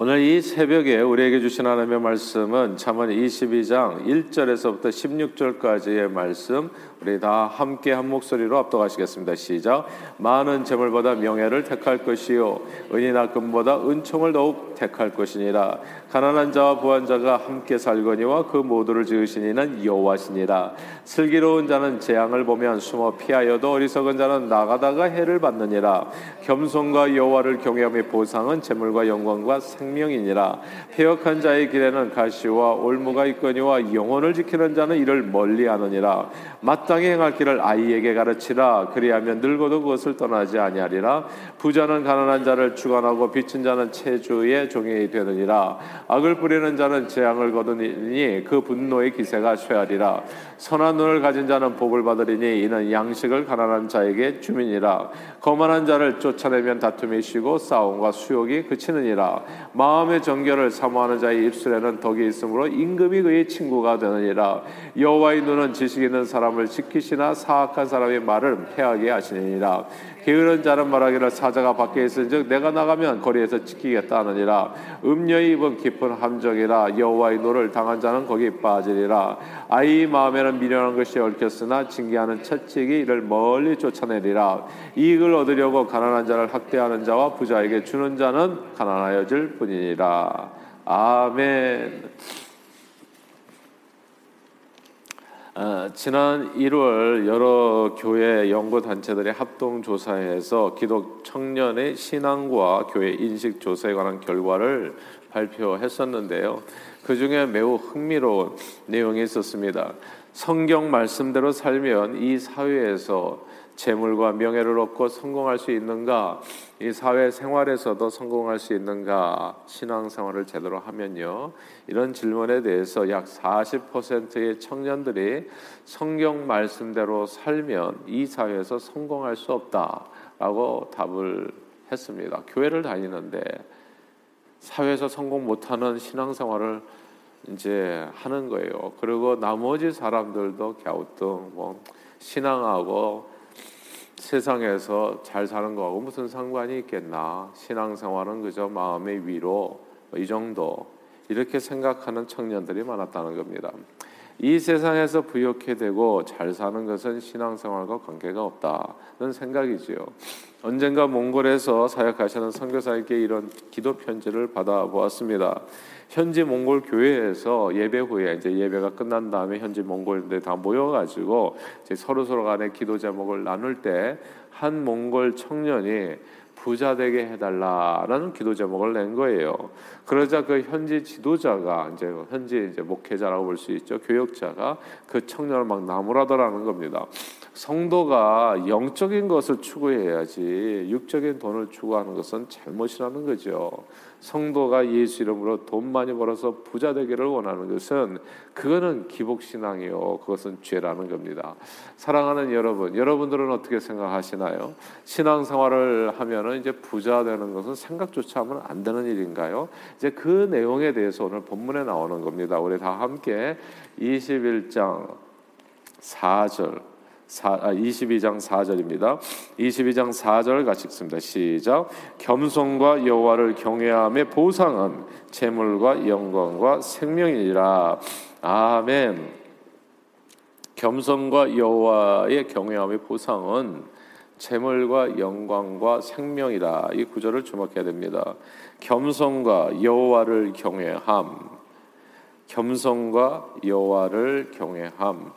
오늘 이 새벽에 우리에게 주신 하나님의 말씀은 잠언 22장 1절에서부터 16절까지의 말씀 우리 다 함께 한 목소리로 압도하시겠습니다. 시작. 많은 재물보다 명예를 택할 것이요 은이나 금보다 은총을 더욱 택할 것이니라. 가난한 자와 부한 자가 함께 살거니와 그 모두를 지으신 이는 여호와시니라. 슬기로운 자는 재앙을 보면 숨어 피하여도 어리석은 자는 나가다가 해를 받느니라. 겸손과 여호와를 경외함의 보상은 재물과 영광과 생 명이니라. 폐역한 자의 길에는 가시와 올무가 있거니와 영혼을 지키는 자는 이를 멀리하느니라. 마땅히 행할 길을 아이에게 가르치라. 그리하면 늙어도 그것을 떠나지 아니하리라. 부자는 가난한 자를 주관하고 빚진 자는 체주의 종이 되느니라. 악을 뿌리는 자는 재앙을 거두니 그 분노의 기세가 쇠하리라. 선한 눈을 가진 자는 복을 받으리니 이는 양식을 가난한 자에게 주민이라. 거만한 자를 쫓아내면 다툼이 쉬고 싸움과 수욕이 그치느니라 마음의 정결을 사모하는 자의 입술에는 덕이 있으므로 임금이 그의 친구가 되느니라. 여호와의 눈은 지식 있는 사람을 지키시나 사악한 사람의 말을 패하게 하시느니라 게으른 자는 말하기를 사자가 밖에 있은즉 내가 나가면 거리에서 찢기겠다 하느니라. 음녀의 입은 깊은 함정이라 여호와의 노를 당한 자는 거기 빠지리라. 아이 마음에는 미련한 것이 얽혔으나 징계하는 채찍이 이를 멀리 쫓아내리라. 이익을 얻으려고 가난한 자를 학대하는 자와 부자에게 주는 자는 가난하여질 뿐이니라. 아멘. 어, 지난 1월 여러 교회 연구 단체들이 합동 조사해서 기독 청년의 신앙과 교회 인식 조사에 관한 결과를 발표했었는데요. 그 중에 매우 흥미로운 내용이 있었습니다. 성경 말씀대로 살면 이 사회에서 재물과 명예를 얻고 성공할 수 있는가? 이 사회 생활에서도 성공할 수 있는가? 신앙 생활을 제대로 하면요. 이런 질문에 대해서 약 40%의 청년들이 성경 말씀대로 살면 이 사회에서 성공할 수 없다라고 답을 했습니다. 교회를 다니는데 사회에서 성공 못하는 신앙생활을 이제 하는 거예요. 그리고 나머지 사람들도 갸우뚱 뭐 신앙하고 세상에서 잘 사는 거하고 무슨 상관이 있겠나? 신앙생활은 그저 마음의 위로 이 정도 이렇게 생각하는 청년들이 많았다는 겁니다. 이 세상에서 부욕해 되고 잘 사는 것은 신앙생활과 관계가 없다는 생각이지요. 언젠가 몽골에서 사역하시는 선교사에게 이런 기도 편지를 받아 보았습니다. 현지 몽골 교회에서 예배 후에 이제 예배가 끝난 다음에 현지 몽골들 다 모여가지고 서로 서로 간에 기도 제목을 나눌 때 한 몽골 청년이 부자 되게 해달라라는 기도 제목을 낸 거예요. 그러자 그 현지 지도자가 이제 현지 이제 목회자라고 볼 수 있죠. 교역자가 그 청년을 막 나무라더라는 겁니다. 성도가 영적인 것을 추구해야지 육적인 돈을 추구하는 것은 잘못이라는 거죠. 성도가 예수 이름으로 돈 많이 벌어서 부자 되기를 원하는 것은 그거는 기복 신앙이요. 그것은 죄라는 겁니다. 사랑하는 여러분, 여러분들은 어떻게 생각하시나요? 신앙 생활을 하면은 이제 부자 되는 것은 생각조차 하면 안 되는 일인가요? 이제 그 내용에 대해서 오늘 본문에 나오는 겁니다. 우리 다 함께 21장 4절 22장 아, 4절입니다. 22장 4절 같이 읽습니다. 시작. 겸손과 여호와를 경외함의 보상은 재물과 영광과 생명이라. 아멘. 겸손과 여호와의 경외함의 보상은 재물과 영광과 생명이다. 이 구절을 주목해야 됩니다. 겸손과 여호와를 경외함. 겸손과 여호와를 경외함.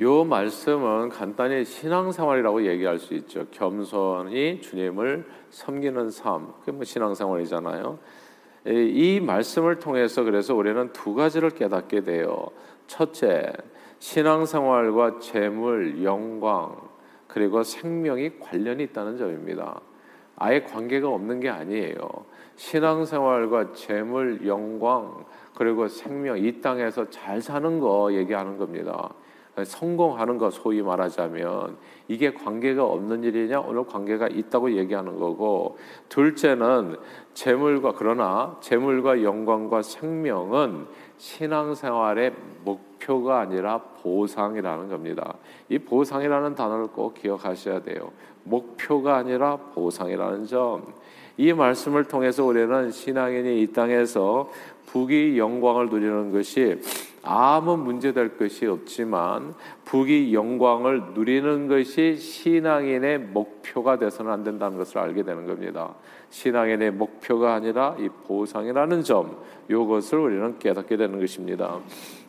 요 말씀은 간단히 신앙생활이라고 얘기할 수 있죠. 겸손히 주님을 섬기는 삶, 그게 뭐 신앙생활이잖아요. 이 말씀을 통해서 그래서 우리는 두 가지를 깨닫게 돼요. 첫째, 신앙생활과 재물, 영광, 그리고 생명이 관련이 있다는 점입니다. 아예 관계가 없는 게 아니에요. 신앙생활과 재물, 영광, 그리고 생명, 이 땅에서 잘 사는 거 얘기하는 겁니다. 성공하는 것 소위 말하자면 이게 관계가 없는 일이냐 오늘 관계가 있다고 얘기하는 거고 둘째는 재물과 그러나 재물과 영광과 생명은 신앙생활의 목표가 아니라 보상이라는 겁니다. 이 보상이라는 단어를 꼭 기억하셔야 돼요. 목표가 아니라 보상이라는 점. 이 말씀을 통해서 우리는 신앙인이 이 땅에서 북이 영광을 누리는 것이 아무 문제될 것이 없지만 북이 영광을 누리는 것이 신앙인의 목표가 돼서는 안 된다는 것을 알게 되는 겁니다. 신앙인의 목표가 아니라 이 보상이라는 점, 이것을 우리는 깨닫게 되는 것입니다.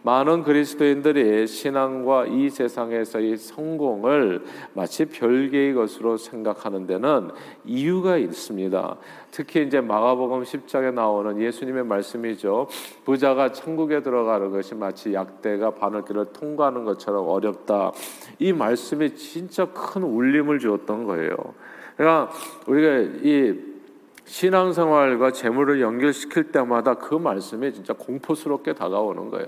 많은 그리스도인들이 신앙과 이 세상에서의 성공을 마치 별개의 것으로 생각하는 데는 이유가 있습니다. 특히 이제 마가복음 10장에 나오는 예수님의 말씀이죠. 부자가 천국에 들어가는 것이 마치 약대가 바늘길을 통과하는 것처럼 어렵다. 이 말씀이 진짜 큰 울림을 주었던 거예요. 그러니까 우리가 이 신앙생활과 재물을 연결시킬 때마다 그 말씀이 진짜 공포스럽게 다가오는 거예요.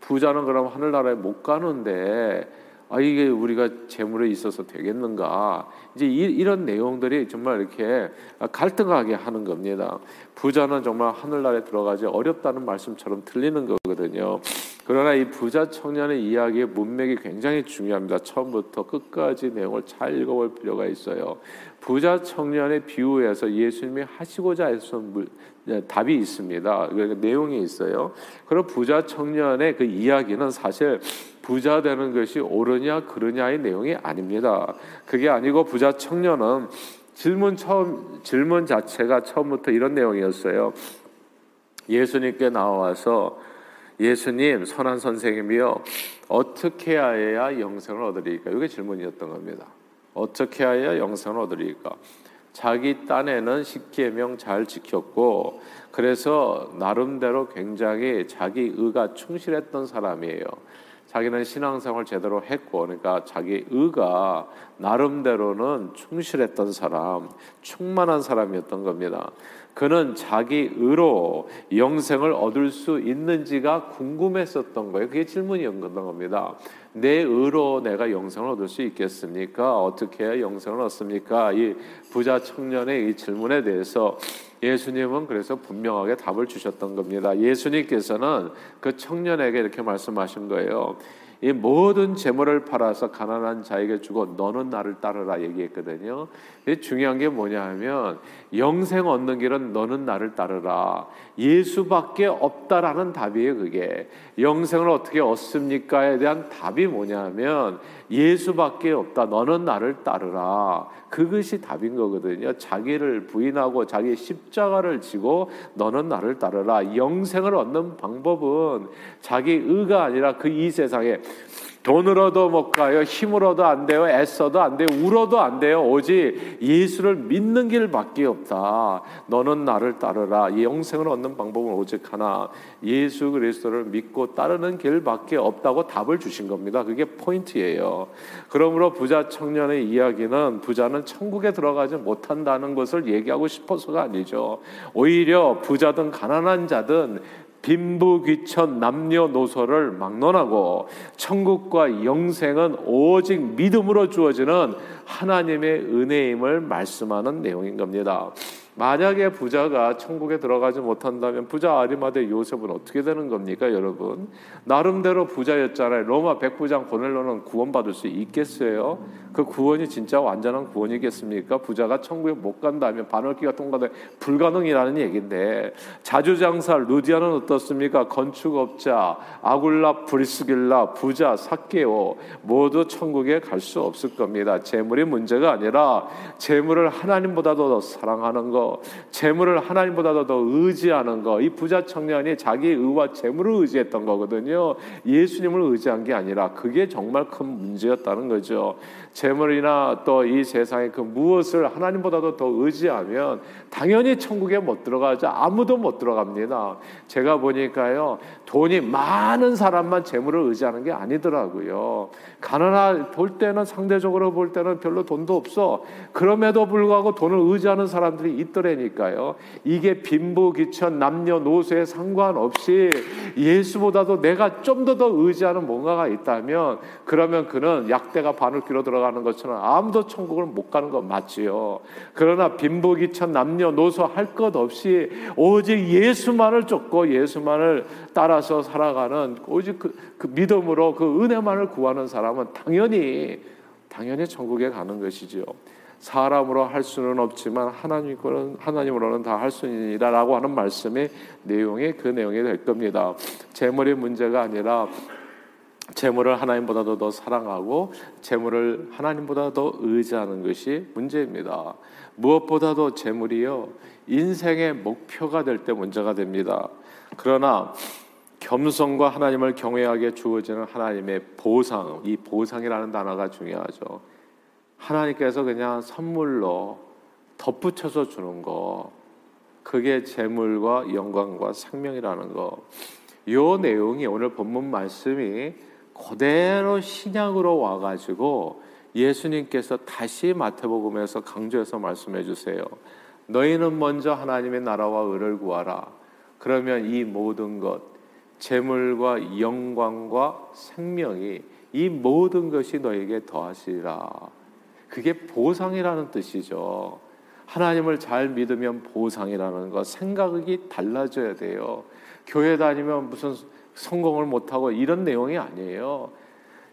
부자는 그럼 하늘나라에 못 가는데 아 이게 우리가 재물에 있어서 되겠는가? 이제 이, 런 내용들이 정말 이렇게 갈등하게 하는 겁니다. 부자는 정말 하늘나라에 들어가지 어렵다는 말씀처럼 들리는 거거든요. 그러나 이 부자 청년의 이야기의 문맥이 굉장히 중요합니다. 처음부터 끝까지 내용을 잘 읽어볼 필요가 있어요. 부자 청년의 비유에서 예수님이 하시고자 했던 네, 답이 있습니다. 그 내용이 있어요. 그럼 부자 청년의 그 이야기는 사실 부자 되는 것이 옳으냐 그르냐의 내용이 아닙니다. 그게 아니고 부자 청년은 질문 처음 질문 자체가 처음부터 이런 내용이었어요. 예수님께 나와서 예수님 선한 선생님이요 어떻게 해야 영생을 얻으리까? 이게 질문이었던 겁니다. 어떻게 해야 영생을 얻으리까? 자기 딴에는 십계명 잘 지켰고 그래서 나름대로 굉장히 자기 의가 충실했던 사람이에요. 자기는 신앙생활 제대로 했고 그러니까 자기 의가 나름대로는 충실했던 사람, 충만한 사람이었던 겁니다. 그는 자기 의로 영생을 얻을 수 있는지가 궁금했었던 거예요. 그게 질문이었던 겁니다. 내 의로 내가 영생을 얻을 수 있겠습니까? 어떻게 영생을 얻습니까? 이 부자 청년의 이 질문에 대해서 예수님은 그래서 분명하게 답을 주셨던 겁니다. 예수님께서는 그 청년에게 이렇게 말씀하신 거예요. 이 모든 재물을 팔아서 가난한 자에게 주고 너는 나를 따르라 얘기했거든요. 중요한 게 뭐냐면 영생 얻는 길은 너는 나를 따르라. 예수밖에 없다라는 답이에요, 그게. 영생을 어떻게 얻습니까에 대한 답이 뭐냐면 예수밖에 없다. 너는 나를 따르라. 그것이 답인 거거든요. 자기를 부인하고 자기 십자가를 지고 너는 나를 따르라. 영생을 얻는 방법은 자기 의가 아니라 그 이 세상에 돈으로도 못 가요. 힘으로도 안 돼요. 애써도 안 돼요. 울어도 안 돼요. 오직 예수를 믿는 길밖에 없다. 너는 나를 따르라. 이 영생을 얻는 방법은 오직 하나. 예수 그리스도를 믿고 따르는 길밖에 없다고 답을 주신 겁니다. 그게 포인트예요. 그러므로 부자 청년의 이야기는 부자는 천국에 들어가지 못한다는 것을 얘기하고 싶어서가 아니죠. 오히려 부자든 가난한 자든 빈부귀천 남녀노소를 막론하고 천국과 영생은 오직 믿음으로 주어지는 하나님의 은혜임을 말씀하는 내용인 겁니다. 만약에 부자가 천국에 들어가지 못한다면 부자 아리마대 요셉은 어떻게 되는 겁니까, 여러분? 나름대로 부자였잖아요. 로마 백부장 보넬로는 구원받을 수 있겠어요? 그 구원이 진짜 완전한 구원이겠습니까? 부자가 천국에 못 간다면 반월기가 통과돼 불가능이라는 얘기인데 자주장사 루디아는 어떻습니까? 건축업자 아굴라 브리스길라 부자 사케오 모두 천국에 갈 수 없을 겁니다. 재물이 문제가 아니라 재물을 하나님보다도 더 사랑하는 것 재물을 하나님보다도 더 의지하는 거, 이 부자 청년이 자기 의와 재물을 의지했던 거거든요. 예수님을 의지한 게 아니라 그게 정말 큰 문제였다는 거죠. 재물이나 또 이 세상의 그 무엇을 하나님보다도 더 의지하면 당연히 천국에 못 들어가죠. 아무도 못 들어갑니다. 제가 보니까요, 돈이 많은 사람만 재물을 의지하는 게 아니더라고요. 가난할 볼 때는 상대적으로 볼 때는 별로 돈도 없어. 그럼에도 불구하고 돈을 의지하는 사람들이 있 더라니까요. 이게 빈부귀천 남녀노소에 상관없이 예수보다도 내가 좀 더 더 의지하는 뭔가가 있다면 그러면 그는 약대가 바늘귀로 들어가는 것처럼 아무도 천국을 못 가는 건 맞지요. 그러나 빈부귀천 남녀노소 할 것 없이 오직 예수만을 쫓고 예수만을 따라서 살아가는 오직 그, 그 믿음으로 그 은혜만을 구하는 사람은 당연히 당연히 천국에 가는 것이지요. 사람으로 할 수는 없지만 하나님으로는 하나님으로는 다 할수 있니라라고 하는 말씀의 내용이 그 내용이 될 겁니다. 재물이 문제가 아니라 재물을 하나님보다도 더 사랑하고 재물을 하나님보다 더 의지하는 것이 문제입니다. 무엇보다도 재물이요 인생의 목표가 될 때 문제가 됩니다. 그러나 겸손과 하나님을 경외하게 주어지는 하나님의 보상, 이 보상이라는 단어가 중요하죠. 하나님께서 그냥 선물로 덧붙여서 주는 거, 그게 재물과 영광과 생명이라는 거. 요 내용이 오늘 본문 말씀이 그대로 신약으로 와가지고 예수님께서 다시 마태복음에서 강조해서 말씀해 주세요. 너희는 먼저 하나님의 나라와 의를 구하라. 그러면 이 모든 것, 재물과 영광과 생명이 이 모든 것이 너에게 더하시리라. 그게 보상이라는 뜻이죠. 하나님을 잘 믿으면 보상이라는 것, 생각이 달라져야 돼요. 교회 다니면 무슨 성공을 못하고 이런 내용이 아니에요.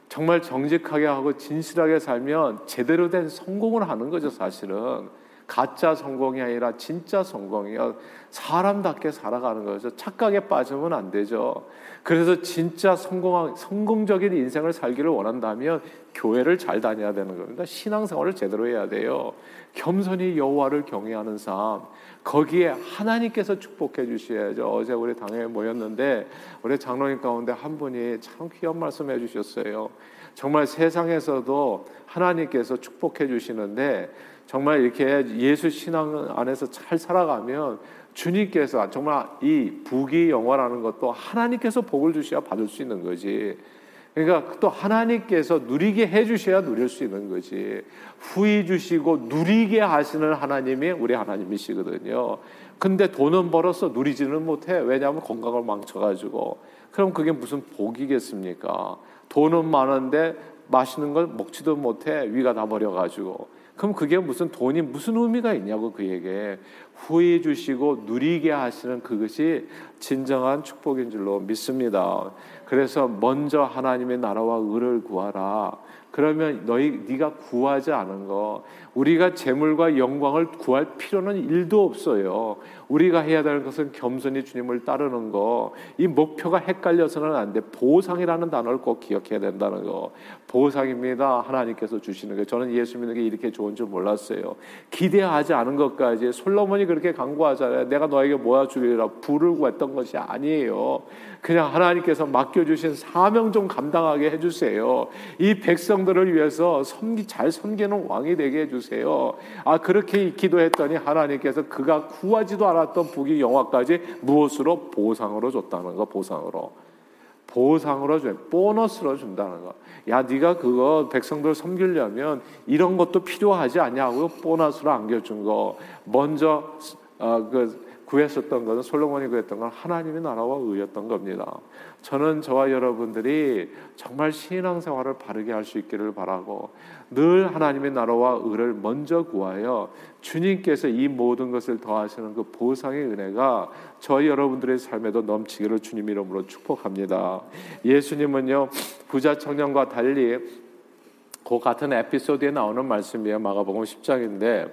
정말 정직하게 하고 진실하게 살면 제대로 된 성공을 하는 거죠, 사실은. 가짜 성공이 아니라 진짜 성공이요. 사람답게 살아가는 거죠. 착각에 빠지면 안 되죠. 그래서 진짜 성공 성공적인 인생을 살기를 원한다면 교회를 잘 다녀야 되는 겁니다. 신앙생활을 제대로 해야 돼요. 겸손히 여호와를 경외하는 삶. 거기에 하나님께서 축복해 주셔야죠. 어제 우리 당에 모였는데 우리 장로님 가운데 한 분이 참 귀한 말씀해 주셨어요. 정말 세상에서도 하나님께서 축복해 주시는데 정말 이렇게 예수 신앙 안에서 잘 살아가면 주님께서 정말 이 부귀 영화라는 것도 하나님께서 복을 주셔야 받을 수 있는 거지. 그러니까 또 하나님께서 누리게 해주셔야 누릴 수 있는 거지. 후히 주시고 누리게 하시는 하나님이 우리 하나님이시거든요. 근데 돈은 벌어서 누리지는 못해. 왜냐하면 건강을 망쳐가지고. 그럼 그게 무슨 복이겠습니까? 돈은 많은데 맛있는 걸 먹지도 못해. 위가 다 버려가지고. 그럼 그게 무슨 돈이 무슨 의미가 있냐고 그에게 후회 주시고 누리게 하시는 그것이 진정한 축복인 줄로 믿습니다. 그래서 먼저 하나님의 나라와 의를 구하라. 그러면 너희 네가 구하지 않은 거 우리가 재물과 영광을 구할 필요는 일도 없어요. 우리가 해야 되는 것은 겸손히 주님을 따르는 거. 이 목표가 헷갈려서는 안 돼. 보상이라는 단어를 꼭 기억해야 된다는 거. 보상입니다. 하나님께서 주시는 거. 저는 예수 믿는 게 이렇게 좋은 줄 몰랐어요. 기대하지 않은 것까지 솔로몬이 그렇게 강구하잖아요. 내가 너에게 모아 주리라 부를 구했던 것이 아니에요. 그냥 하나님께서 맡겨 주신 사명 좀 감당하게 해 주세요. 이 백성들을 위해서 섬기, 잘 섬기는 왕이 되게 해 주세요. 아, 그렇게 기도했더니 하나님께서 그가 구하지도 않았던 부귀 영화까지 무엇으로? 보상으로 줬다는 거, 보상으로. 보상으로 줘, 보너스로 준다는 거. 야, 네가 그거 백성들 섬기려면 이런 것도 필요하지 않냐고 보너스로 안겨준 거. 먼저 어, 그 구했었던 것은 솔로몬이 구했던 건 하나님의 나라와 의였던 겁니다. 저는 저와 여러분들이 정말 신앙생활을 바르게 할 수 있기를 바라고 늘 하나님의 나라와 의를 먼저 구하여 주님께서 이 모든 것을 더하시는 그 보상의 은혜가 저희 여러분들의 삶에도 넘치기를 주님 이름으로 축복합니다. 예수님은요 부자 청년과 달리 그 같은 에피소드에 나오는 말씀이에요 마가복음 10장인데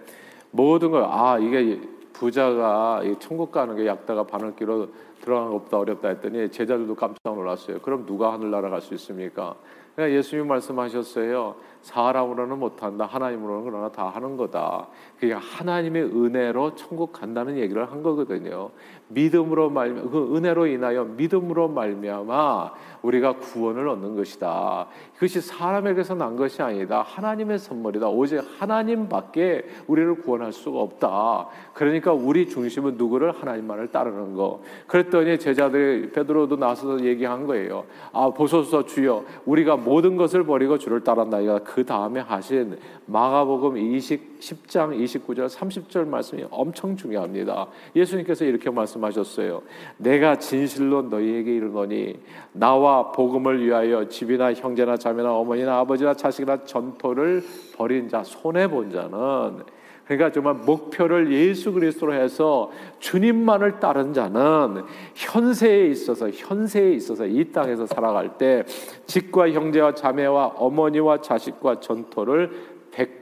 모든 걸 아 이게 부자가 천국 가는 게 약다가 바늘기로 들어가는 것보다 어렵다 했더니 제자들도 깜짝 놀랐어요. 그럼 누가 하늘나라 갈 수 있습니까? 그러니까 예수님 말씀하셨어요. 사람으로는 못한다. 하나님으로는 그러나 다 하는 거다. 그게 하나님의 은혜로 천국 간다는 얘기를 한 거거든요. 믿음으로 말미 그 은혜로 인하여 믿음으로 말미암아 우리가 구원을 얻는 것이다. 그것이 사람에게서 난 것이 아니다. 하나님의 선물이다. 오직 하나님밖에 우리를 구원할 수가 없다. 그러니까 우리 중심은 누구를 하나님만을 따르는 거. 그랬더니 제자들이 베드로도 나서서 얘기한 거예요. 아 보소서 주여 우리가 모든 것을 버리고 주를 따랐나이다. 그 다음에 하신 마가복음 20, 10장 29절 30절 말씀이 엄청 중요합니다. 예수님께서 이렇게 말씀하셨어요. 내가 진실로 너희에게 이르노니 나와 복음을 위하여 집이나 형제나 자매나 어머니나 아버지나 자식이나 전토를 벌인 자 손해 본 자는 그러니까 정말 목표를 예수 그리스도로 해서 주님만을 따른 자는 현세에 있어서 현세에 있어서 이 땅에서 살아갈 때 집과 형제와 자매와 어머니와 자식과 전토를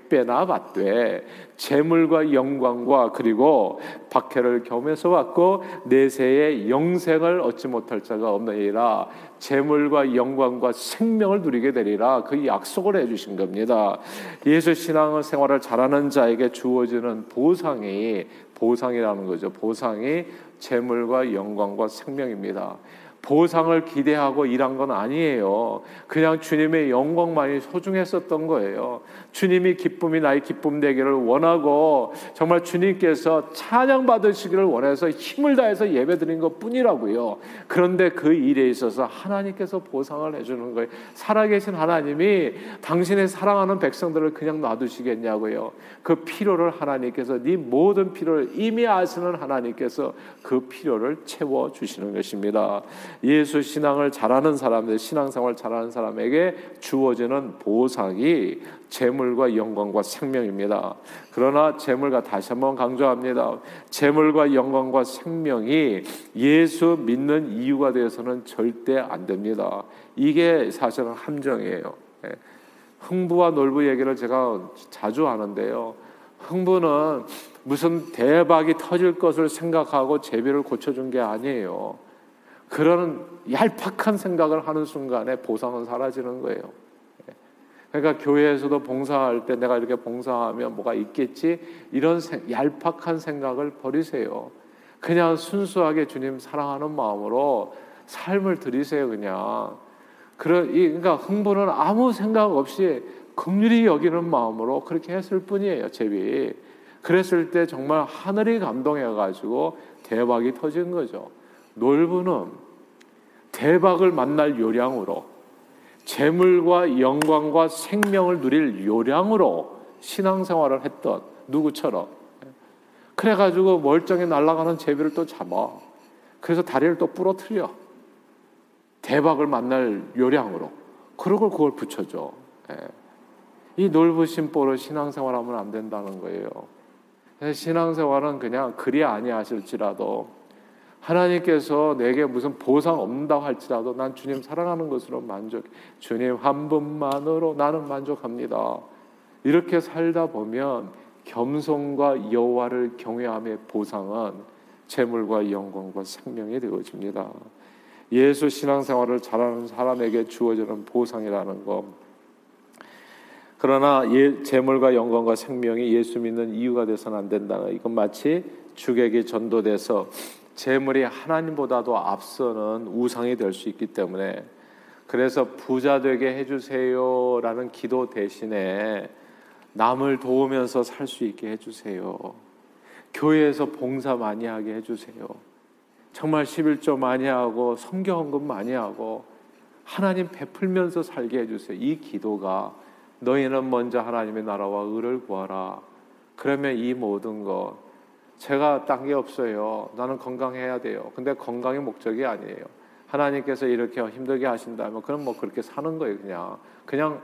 백배나 받되 재물과 영광과 그리고 박해를 겸해서 받고 내세의 영생을 얻지 못할 자가 없느니라 재물과 영광과 생명을 누리게 되리라 그 약속을 해주신 겁니다. 예수 신앙 생활을 잘하는 자에게 주어지는 보상이 보상이라는 거죠. 보상이 재물과 영광과 생명입니다. 보상을 기대하고 일한 건 아니에요. 그냥 주님의 영광만이 소중했었던 거예요. 주님이 기쁨이 나의 기쁨 되기를 원하고 정말 주님께서 찬양 받으시기를 원해서 힘을 다해서 예배드린 것 뿐이라고요. 그런데 그 일에 있어서 하나님께서 보상을 해주는 거예요. 살아계신 하나님이 당신의 사랑하는 백성들을 그냥 놔두시겠냐고요. 그 필요를 하나님께서 네 모든 필요를 이미 아시는 하나님께서 그 필요를 채워 주시는 것입니다. 예수 신앙을 잘하는 사람들, 신앙생활 잘하는 사람에게 주어지는 보상이 재물과 영광과 생명입니다. 그러나 재물과 다시 한번 강조합니다. 재물과 영광과 생명이 예수 믿는 이유가 되어서는 절대 안 됩니다. 이게 사실은 함정이에요. 예. 흥부와 놀부 얘기를 제가 자주 하는데요. 흥부는 무슨 대박이 터질 것을 생각하고 제비를 고쳐준 게 아니에요. 그런 얄팍한 생각을 하는 순간에 보상은 사라지는 거예요. 그러니까 교회에서도 봉사할 때 내가 이렇게 봉사하면 뭐가 있겠지 이런 얄팍한 생각을 버리세요. 그냥 순수하게 주님 사랑하는 마음으로 삶을 드리세요. 그냥 그러니까 흥부는 아무 생각 없이 긍휼히 여기는 마음으로 그렇게 했을 뿐이에요. 제비. 그랬을 때 정말 하늘이 감동해가지고 대박이 터진 거죠. 놀부는 대박을 만날 요량으로 재물과 영광과 생명을 누릴 요량으로 신앙생활을 했던 누구처럼. 그래가지고 멀쩡히 날아가는 제비를 또 잡아. 그래서 다리를 또 부러뜨려. 대박을 만날 요량으로. 그러고 그걸 붙여줘. 예. 이 놀부신 보로 신앙생활하면 안 된다는 거예요. 신앙생활은 그냥 그리 아니하실지라도 하나님께서 내게 무슨 보상 없는다고 할지라도 난 주님 사랑하는 것으로 만족. 주님 한 분만으로 나는 만족합니다. 이렇게 살다 보면 겸손과 여호와를 경외함의 보상은 재물과 영광과 생명이 되어집니다. 예수 신앙생활을 잘하는 사람에게 주어지는 보상이라는 것. 그러나 예, 재물과 영광과 생명이 예수 믿는 이유가 돼서는 안 된다. 이건 마치 주객이 전도돼서 재물이 하나님보다도 앞서는 우상이 될 수 있기 때문에 그래서 부자 되게 해주세요라는 기도 대신에 남을 도우면서 살 수 있게 해주세요. 교회에서 봉사 많이 하게 해주세요. 정말 11조 많이 하고 성경헌금 많이 하고 하나님 베풀면서 살게 해주세요. 이 기도가 너희는 먼저 하나님의 나라와 의를 구하라. 그러면 이 모든 것 제가 딴 게 없어요. 나는 건강해야 돼요. 근데 건강이 목적이 아니에요. 하나님께서 이렇게 힘들게 하신다면 그럼 뭐 그렇게 사는 거예요, 그냥. 그냥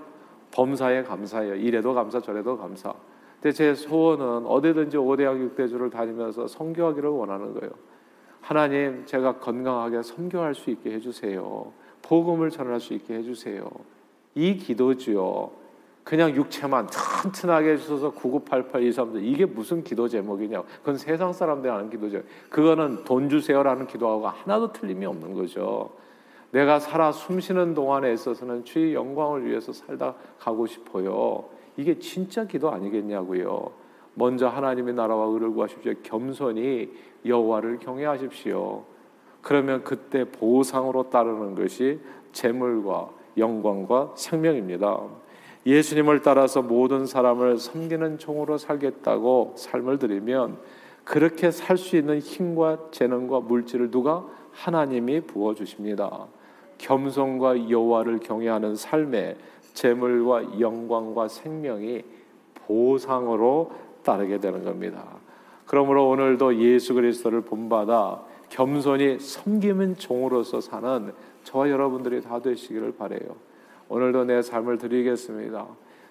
범사에 감사해요. 이래도 감사, 저래도 감사. 근데 제 소원은 어디든지 5대학 6대주를 다니면서 선교하기를 원하는 거예요. 하나님, 제가 건강하게 선교할 수 있게 해주세요. 복음을 전할 수 있게 해주세요. 이 기도지요. 그냥 육체만 튼튼하게 해주셔서 998823 이게 무슨 기도 제목이냐. 그건 세상 사람들이 하는 기도 제목. 그거는 돈 주세요라는 기도하고 하나도 틀림이 없는 거죠. 내가 살아 숨쉬는 동안에 있어서는 주의 영광을 위해서 살다 가고 싶어요. 이게 진짜 기도 아니겠냐고요. 먼저 하나님의 나라와 의를 구하십시오. 겸손히 여호와를 경외하십시오. 그러면 그때 보상으로 따르는 것이 재물과 영광과 생명입니다 예수님을 따라서 모든 사람을 섬기는 종으로 살겠다고 삶을 들이면 그렇게 살 수 있는 힘과 재능과 물질을 누가 하나님이 부어 주십니다. 겸손과 여호와를 경외하는 삶에 재물과 영광과 생명이 보상으로 따르게 되는 겁니다. 그러므로 오늘도 예수 그리스도를 본받아 겸손히 섬기는 종으로서 사는 저와 여러분들이 다 되시기를 바래요. 오늘도 내 삶을 드리겠습니다.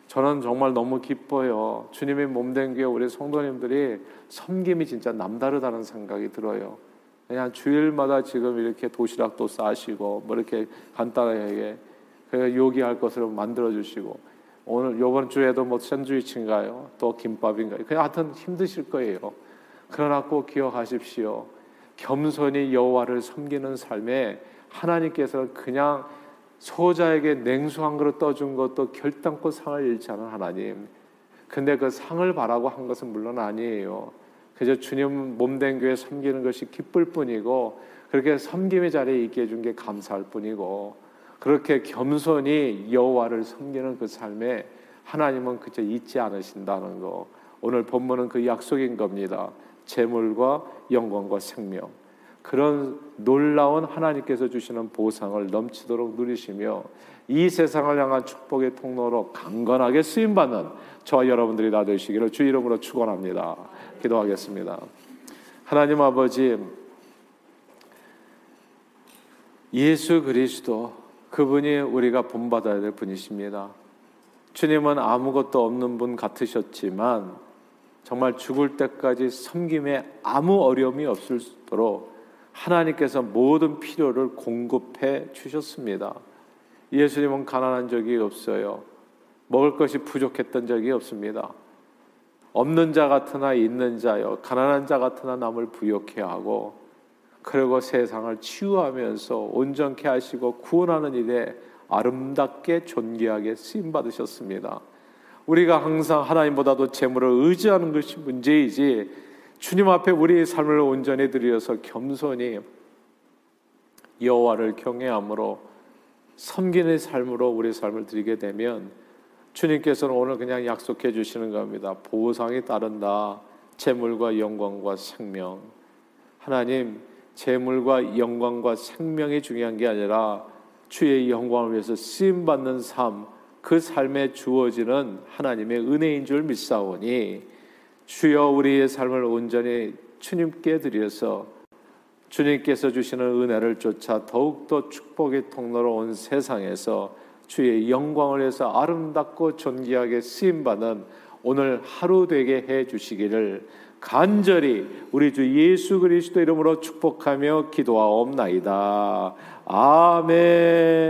저는 정말 너무 기뻐요. 주님의 몸된 교회 우리 성도님들이 섬김이 진짜 남다르다는 생각이 들어요. 그냥 주일마다 지금 이렇게 도시락도 싸시고 뭐 이렇게 간단하게 요기할 것으로 만들어 주시고 오늘 요번 주에도 뭐 샌드위치인가요? 또 김밥인가요? 그냥 하여튼 힘드실 거예요. 그러나 꼭 기억하십시오. 겸손히 여호와를 섬기는 삶에 하나님께서는 그냥 소자에게 냉수 한 그릇 떠준 것도 결단코 상을 잃지 않은 하나님. 근데 그 상을 바라고 한 것은 물론 아니에요. 그저 주님 몸된 교회 섬기는 것이 기쁠 뿐이고 그렇게 섬김의 자리에 있게 해준 게 감사할 뿐이고 그렇게 겸손히 여호와를 섬기는 그 삶에 하나님은 그저 잊지 않으신다는 거. 오늘 본문은 그 약속인 겁니다. 재물과 영광과 생명. 그런 놀라운 하나님께서 주시는 보상을 넘치도록 누리시며 이 세상을 향한 축복의 통로로 강건하게 쓰임 받는 저와 여러분들이 다 되시기를 주 이름으로 축원합니다. 기도하겠습니다. 하나님 아버지 예수 그리스도 그분이 우리가 본받아야 될 분이십니다. 주님은 아무것도 없는 분 같으셨지만 정말 죽을 때까지 섬김에 아무 어려움이 없을도록 하나님께서 모든 필요를 공급해 주셨습니다. 예수님은 가난한 적이 없어요. 먹을 것이 부족했던 적이 없습니다. 없는 자 같으나 있는 자요, 가난한 자 같으나 남을 부욕해 하고, 그리고 세상을 치유하면서 온전케 하시고 구원하는 일에 아름답게 존귀하게 쓰임 받으셨습니다. 우리가 항상 하나님보다도 재물을 의지하는 것이 문제이지 주님 앞에 우리의 삶을 온전히 드려서 겸손히 여호와를 경외함으로 섬기는 삶으로 우리 삶을 드리게 되면 주님께서는 오늘 그냥 약속해 주시는 겁니다. 보상이 따른다. 재물과 영광과 생명. 하나님, 재물과 영광과 생명이 중요한 게 아니라 주의 영광을 위해서 쓰임 받는 삶, 그 삶에 주어지는 하나님의 은혜인 줄 믿사오니 주여 우리의 삶을 온전히 주님께 드려서 주님께서 주시는 은혜를 쫓아 더욱더 축복의 통로로 온 세상에서 주의 영광을 위해서 아름답고 존귀하게 쓰임받는 오늘 하루 되게 해 주시기를 간절히 우리 주 예수 그리스도 이름으로 축복하며 기도하옵나이다. 아멘.